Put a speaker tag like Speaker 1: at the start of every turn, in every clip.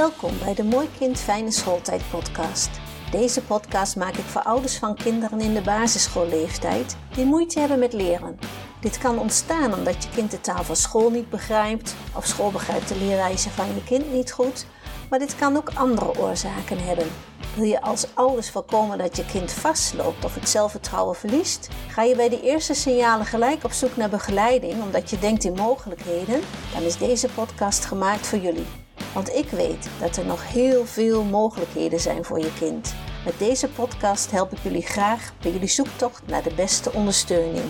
Speaker 1: Welkom bij de Mooi Kind Fijne Schooltijd podcast. Deze podcast maak ik voor ouders van kinderen in de basisschoolleeftijd die moeite hebben met leren. Dit kan ontstaan omdat je kind de taal van school niet begrijpt of school begrijpt de leerwijze van je kind niet goed, maar dit kan ook andere oorzaken hebben. Wil je als ouders voorkomen dat je kind vastloopt of het zelfvertrouwen verliest? Ga je bij de eerste signalen gelijk op zoek naar begeleiding omdat je denkt in mogelijkheden? Dan is deze podcast gemaakt voor jullie. Want ik weet dat er nog heel veel mogelijkheden zijn voor je kind. Met deze podcast help ik jullie graag bij jullie zoektocht naar de beste ondersteuning.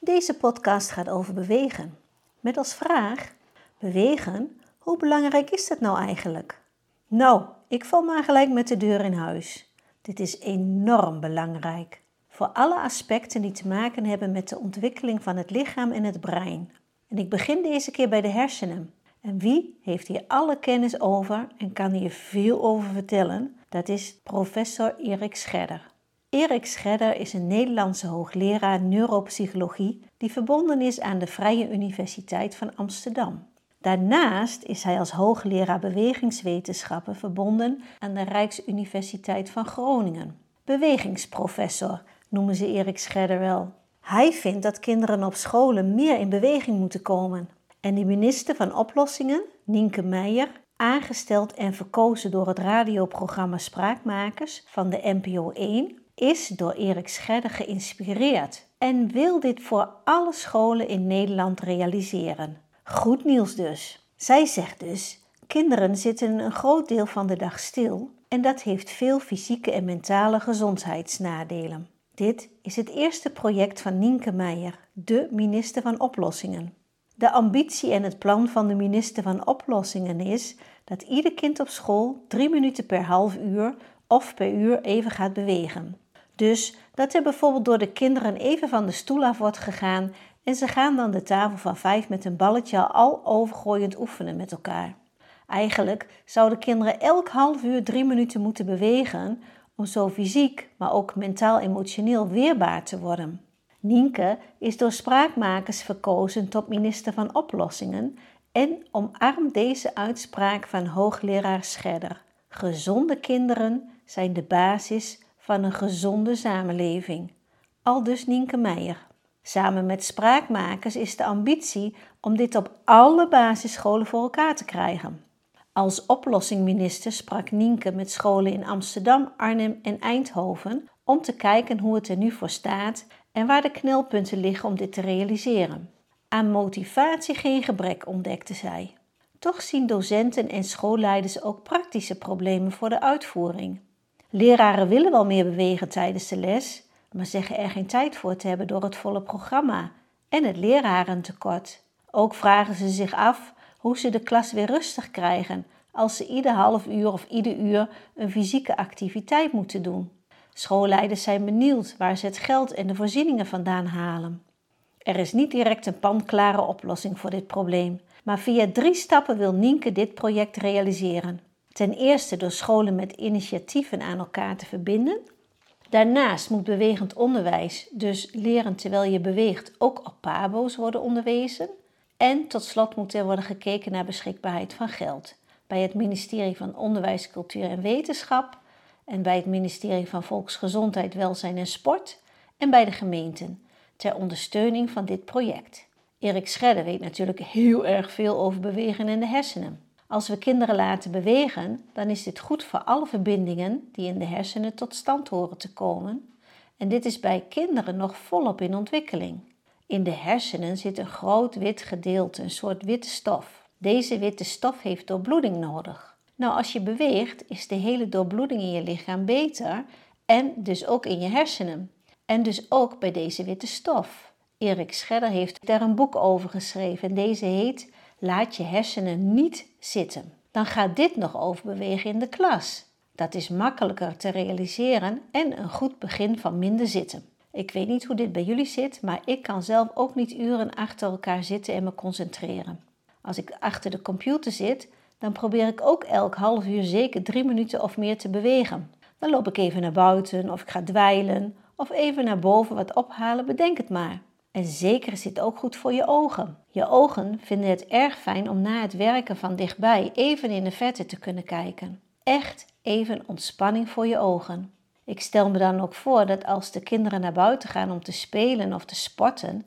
Speaker 1: Deze podcast gaat over bewegen. Met als vraag: bewegen, hoe belangrijk is dat nou eigenlijk? Nou, ik val maar gelijk met de deur in huis. Dit is enorm belangrijk. Voor alle aspecten die te maken hebben met de ontwikkeling van het lichaam en het brein. En ik begin deze keer bij de hersenen. En wie heeft hier alle kennis over en kan hier veel over vertellen? Dat is professor Erik Scherder. Erik Scherder is een Nederlandse hoogleraar neuropsychologie die verbonden is aan de Vrije Universiteit van Amsterdam. Daarnaast is hij als hoogleraar bewegingswetenschappen verbonden aan de Rijksuniversiteit van Groningen. Bewegingsprofessor noemen ze Erik Scherder wel. Hij vindt dat kinderen op scholen meer in beweging moeten komen. En de minister van Oplossingen, Nienke Meijer, aangesteld en verkozen door het radioprogramma Spraakmakers van de NPO 1, is door Erik Scherder geïnspireerd en wil dit voor alle scholen in Nederland realiseren. Goed nieuws dus. Zij zegt dus: kinderen zitten een groot deel van de dag stil en dat heeft veel fysieke en mentale gezondheidsnadelen. Dit is het eerste project van Nienke Meijer, de minister van Oplossingen. De ambitie en het plan van de minister van Oplossingen is dat ieder kind op school drie minuten per half uur of per uur even gaat bewegen. Dus dat er bijvoorbeeld door de kinderen even van de stoel af wordt gegaan en ze gaan dan de tafel van vijf met een balletje al overgooiend oefenen met elkaar. Eigenlijk zouden kinderen elk half uur drie minuten moeten bewegen om zo fysiek, maar ook mentaal-emotioneel weerbaar te worden. Nienke is door spraakmakers verkozen tot minister van Oplossingen en omarmt deze uitspraak van hoogleraar Scherder. Gezonde kinderen zijn de basis van een gezonde samenleving. Al dus Nienke Meijer. Samen met spraakmakers is de ambitie om dit op alle basisscholen voor elkaar te krijgen. Als oplossingminister sprak Nienke met scholen in Amsterdam, Arnhem en Eindhoven om te kijken hoe het er nu voor staat en waar de knelpunten liggen om dit te realiseren. Aan motivatie geen gebrek, ontdekte zij. Toch zien docenten en schoolleiders ook praktische problemen voor de uitvoering. Leraren willen wel meer bewegen tijdens de les, maar zeggen er geen tijd voor te hebben door het volle programma en het lerarentekort. Ook vragen ze zich af hoe ze de klas weer rustig krijgen als ze ieder half uur of ieder uur een fysieke activiteit moeten doen. Schoolleiders zijn benieuwd waar ze het geld en de voorzieningen vandaan halen. Er is niet direct een panklare oplossing voor dit probleem, maar via drie stappen wil Nienke dit project realiseren. Ten eerste door scholen met initiatieven aan elkaar te verbinden. Daarnaast moet bewegend onderwijs, dus leren terwijl je beweegt, ook op pabo's worden onderwezen. En tot slot moet er worden gekeken naar beschikbaarheid van geld bij het ministerie van Onderwijs, Cultuur en Wetenschap en bij het ministerie van Volksgezondheid, Welzijn en Sport en bij de gemeenten ter ondersteuning van dit project. Erik Scherder weet natuurlijk heel erg veel over bewegen in de hersenen. Als we kinderen laten bewegen, dan is dit goed voor alle verbindingen die in de hersenen tot stand horen te komen. En dit is bij kinderen nog volop in ontwikkeling. In de hersenen zit een groot wit gedeelte, een soort witte stof. Deze witte stof heeft doorbloeding nodig. Nou, als je beweegt, is de hele doorbloeding in je lichaam beter en dus ook in je hersenen. En dus ook bij deze witte stof. Erik Scherder heeft daar een boek over geschreven en deze heet Laat je hersenen niet zitten. Dan gaat dit nog overbewegen in de klas. Dat is makkelijker te realiseren en een goed begin van minder zitten. Ik weet niet hoe dit bij jullie zit, maar ik kan zelf ook niet uren achter elkaar zitten en me concentreren. Als ik achter de computer zit, dan probeer ik ook elk half uur zeker drie minuten of meer te bewegen. Dan loop ik even naar buiten of ik ga dweilen of even naar boven wat ophalen, bedenk het maar. En zeker is dit ook goed voor je ogen. Je ogen vinden het erg fijn om na het werken van dichtbij even in de verte te kunnen kijken. Echt even ontspanning voor je ogen. Ik stel me dan ook voor dat als de kinderen naar buiten gaan om te spelen of te sporten,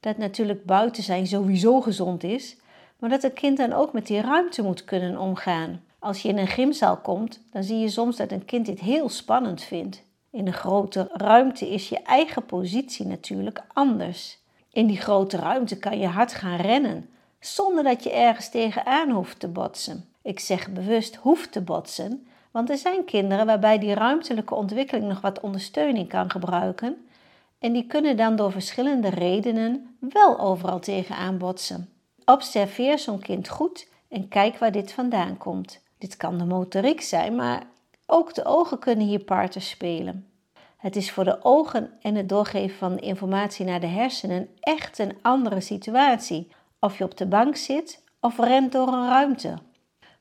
Speaker 1: dat natuurlijk buiten zijn sowieso gezond is, maar dat een kind dan ook met die ruimte moet kunnen omgaan. Als je in een gymzaal komt, dan zie je soms dat een kind dit heel spannend vindt. In een grote ruimte is je eigen positie natuurlijk anders. In die grote ruimte kan je hard gaan rennen, zonder dat je ergens tegenaan hoeft te botsen. Ik zeg bewust hoeft te botsen, want er zijn kinderen waarbij die ruimtelijke ontwikkeling nog wat ondersteuning kan gebruiken. En die kunnen dan door verschillende redenen wel overal tegenaan botsen. Observeer zo'n kind goed en kijk waar dit vandaan komt. Dit kan de motoriek zijn, maar ook de ogen kunnen hier parten spelen. Het is voor de ogen en het doorgeven van informatie naar de hersenen echt een andere situatie. Of je op de bank zit of rent door een ruimte.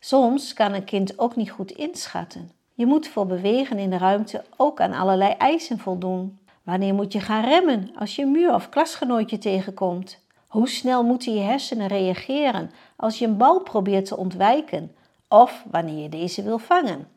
Speaker 1: Soms kan een kind ook niet goed inschatten. Je moet voor bewegen in de ruimte ook aan allerlei eisen voldoen. Wanneer moet je gaan remmen als je een muur of klasgenootje tegenkomt? Hoe snel moeten je hersenen reageren als je een bal probeert te ontwijken of wanneer je deze wil vangen?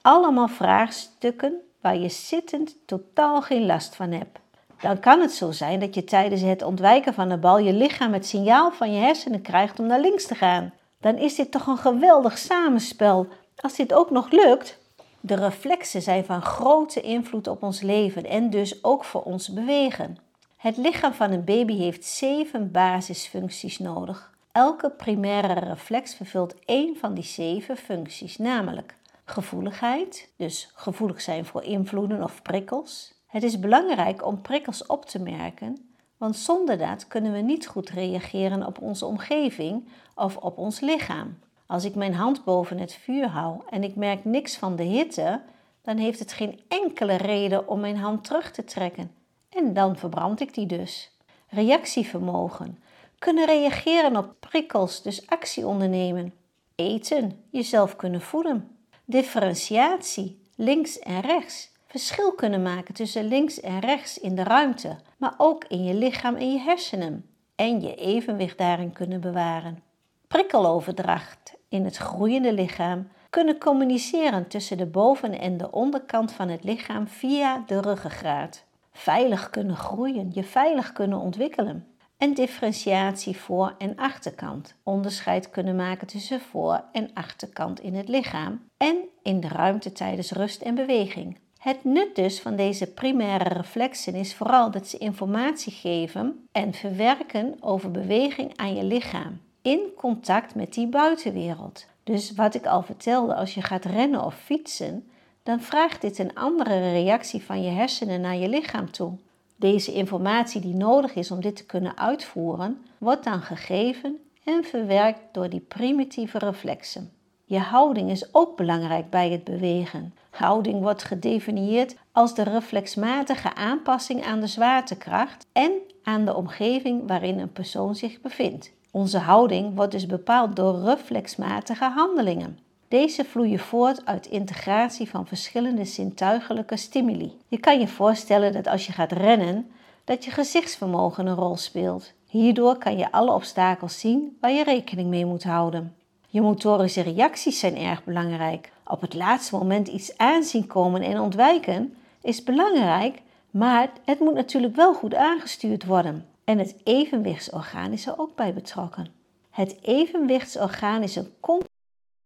Speaker 1: Allemaal vraagstukken waar je zittend totaal geen last van hebt. Dan kan het zo zijn dat je tijdens het ontwijken van de bal je lichaam het signaal van je hersenen krijgt om naar links te gaan. Dan is dit toch een geweldig samenspel. Als dit ook nog lukt, de reflexen zijn van grote invloed op ons leven en dus ook voor ons bewegen. Het lichaam van een baby heeft zeven basisfuncties nodig. Elke primaire reflex vervult één van die zeven functies, namelijk gevoeligheid, dus gevoelig zijn voor invloeden of prikkels. Het is belangrijk om prikkels op te merken, want zonder dat kunnen we niet goed reageren op onze omgeving of op ons lichaam. Als ik mijn hand boven het vuur hou en ik merk niks van de hitte, dan heeft het geen enkele reden om mijn hand terug te trekken. En dan verbrand ik die dus. Reactievermogen. Kunnen reageren op prikkels, dus actie ondernemen. Eten, jezelf kunnen voeden. Differentiatie, links en rechts. Verschil kunnen maken tussen links en rechts in de ruimte, maar ook in je lichaam en je hersenen. En je evenwicht daarin kunnen bewaren. Prikkeloverdracht in het groeiende lichaam kunnen communiceren tussen de boven- en de onderkant van het lichaam via de ruggengraat. Veilig kunnen groeien, je veilig kunnen ontwikkelen. En differentiatie voor- en achterkant. Onderscheid kunnen maken tussen voor- en achterkant in het lichaam en in de ruimte tijdens rust en beweging. Het nut dus van deze primaire reflexen is vooral dat ze informatie geven en verwerken over beweging aan je lichaam in contact met die buitenwereld. Dus wat ik al vertelde, als je gaat rennen of fietsen, dan vraagt dit een andere reactie van je hersenen naar je lichaam toe. Deze informatie die nodig is om dit te kunnen uitvoeren, wordt dan gegeven en verwerkt door die primitieve reflexen. Je houding is ook belangrijk bij het bewegen. Houding wordt gedefinieerd als de reflexmatige aanpassing aan de zwaartekracht en aan de omgeving waarin een persoon zich bevindt. Onze houding wordt dus bepaald door reflexmatige handelingen. Deze vloeien voort uit integratie van verschillende zintuigelijke stimuli. Je kan je voorstellen dat als je gaat rennen, dat je gezichtsvermogen een rol speelt. Hierdoor kan je alle obstakels zien waar je rekening mee moet houden. Je motorische reacties zijn erg belangrijk. Op het laatste moment iets aanzien komen en ontwijken is belangrijk, maar het moet natuurlijk wel goed aangestuurd worden. En het evenwichtsorgaan is er ook bij betrokken. Het evenwichtsorgaan is een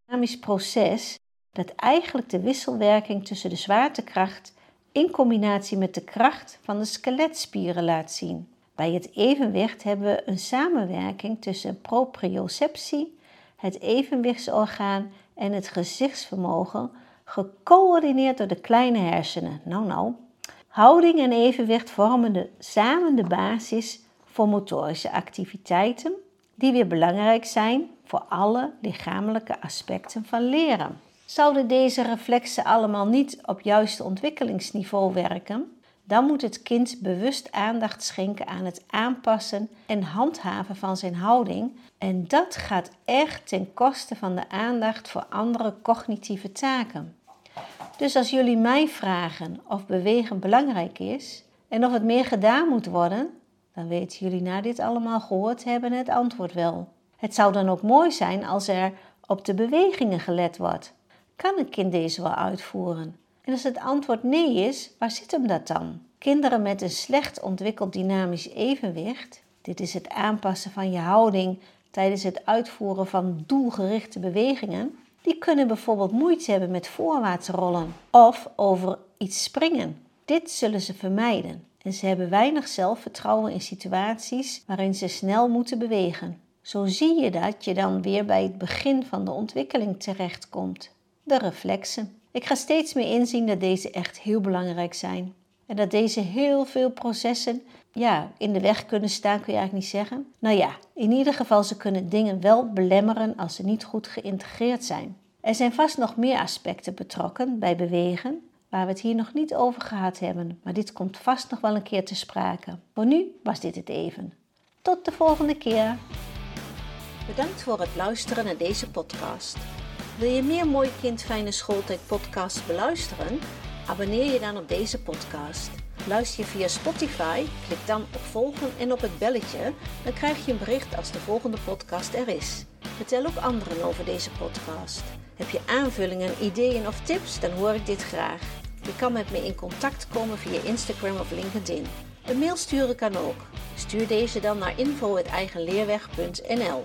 Speaker 1: dynamisch proces dat eigenlijk de wisselwerking tussen de zwaartekracht in combinatie met de kracht van de skeletspieren laat zien. Bij het evenwicht hebben we een samenwerking tussen proprioceptie, het evenwichtsorgaan en het gezichtsvermogen, gecoördineerd door de kleine hersenen. Nou, nou. Houding en evenwicht vormen de, samen de basis voor motorische activiteiten, die weer belangrijk zijn voor alle lichamelijke aspecten van leren. Zouden deze reflexen allemaal niet op juiste ontwikkelingsniveau werken, dan moet het kind bewust aandacht schenken aan het aanpassen en handhaven van zijn houding. En dat gaat echt ten koste van de aandacht voor andere cognitieve taken. Dus als jullie mij vragen of bewegen belangrijk is en of het meer gedaan moet worden, Dan weten jullie na dit allemaal gehoord hebben het antwoord wel. Het zou dan ook mooi zijn als er op de bewegingen gelet wordt. Kan een kind deze wel uitvoeren? En als het antwoord nee is, waar zit hem dat dan? Kinderen met een slecht ontwikkeld dynamisch evenwicht, dit is het aanpassen van je houding tijdens het uitvoeren van doelgerichte bewegingen, die kunnen bijvoorbeeld moeite hebben met voorwaarts rollen of over iets springen. Dit zullen ze vermijden en ze hebben weinig zelfvertrouwen in situaties waarin ze snel moeten bewegen. Zo zie je dat je dan weer bij het begin van de ontwikkeling terechtkomt. De reflexen. Ik ga steeds meer inzien dat deze echt heel belangrijk zijn. En dat deze heel veel processen ja, in de weg kunnen staan, kun je eigenlijk niet zeggen. Nou ja, in ieder geval, ze kunnen dingen wel belemmeren als ze niet goed geïntegreerd zijn. Er zijn vast nog meer aspecten betrokken bij bewegen, waar we het hier nog niet over gehad hebben, maar dit komt vast nog wel een keer te sprake. Voor nu was dit het even. Tot de volgende keer. Bedankt voor het luisteren naar deze podcast. Wil je meer Mooi Kind Fijne Schooltijd podcasts beluisteren? Abonneer je dan op deze podcast. Luister je via Spotify? Klik dan op volgen en op het belletje. Dan krijg je een bericht als de volgende podcast er is. Vertel ook anderen over deze podcast. Heb je aanvullingen, ideeën of tips? Dan hoor ik dit graag. Je kan met me in contact komen via Instagram of LinkedIn. Een mail sturen kan ook. Stuur deze dan naar info.eigenleerweg.nl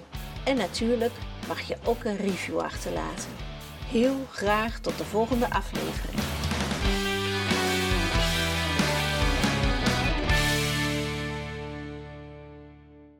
Speaker 1: En natuurlijk mag je ook een review achterlaten. Heel graag tot de volgende aflevering.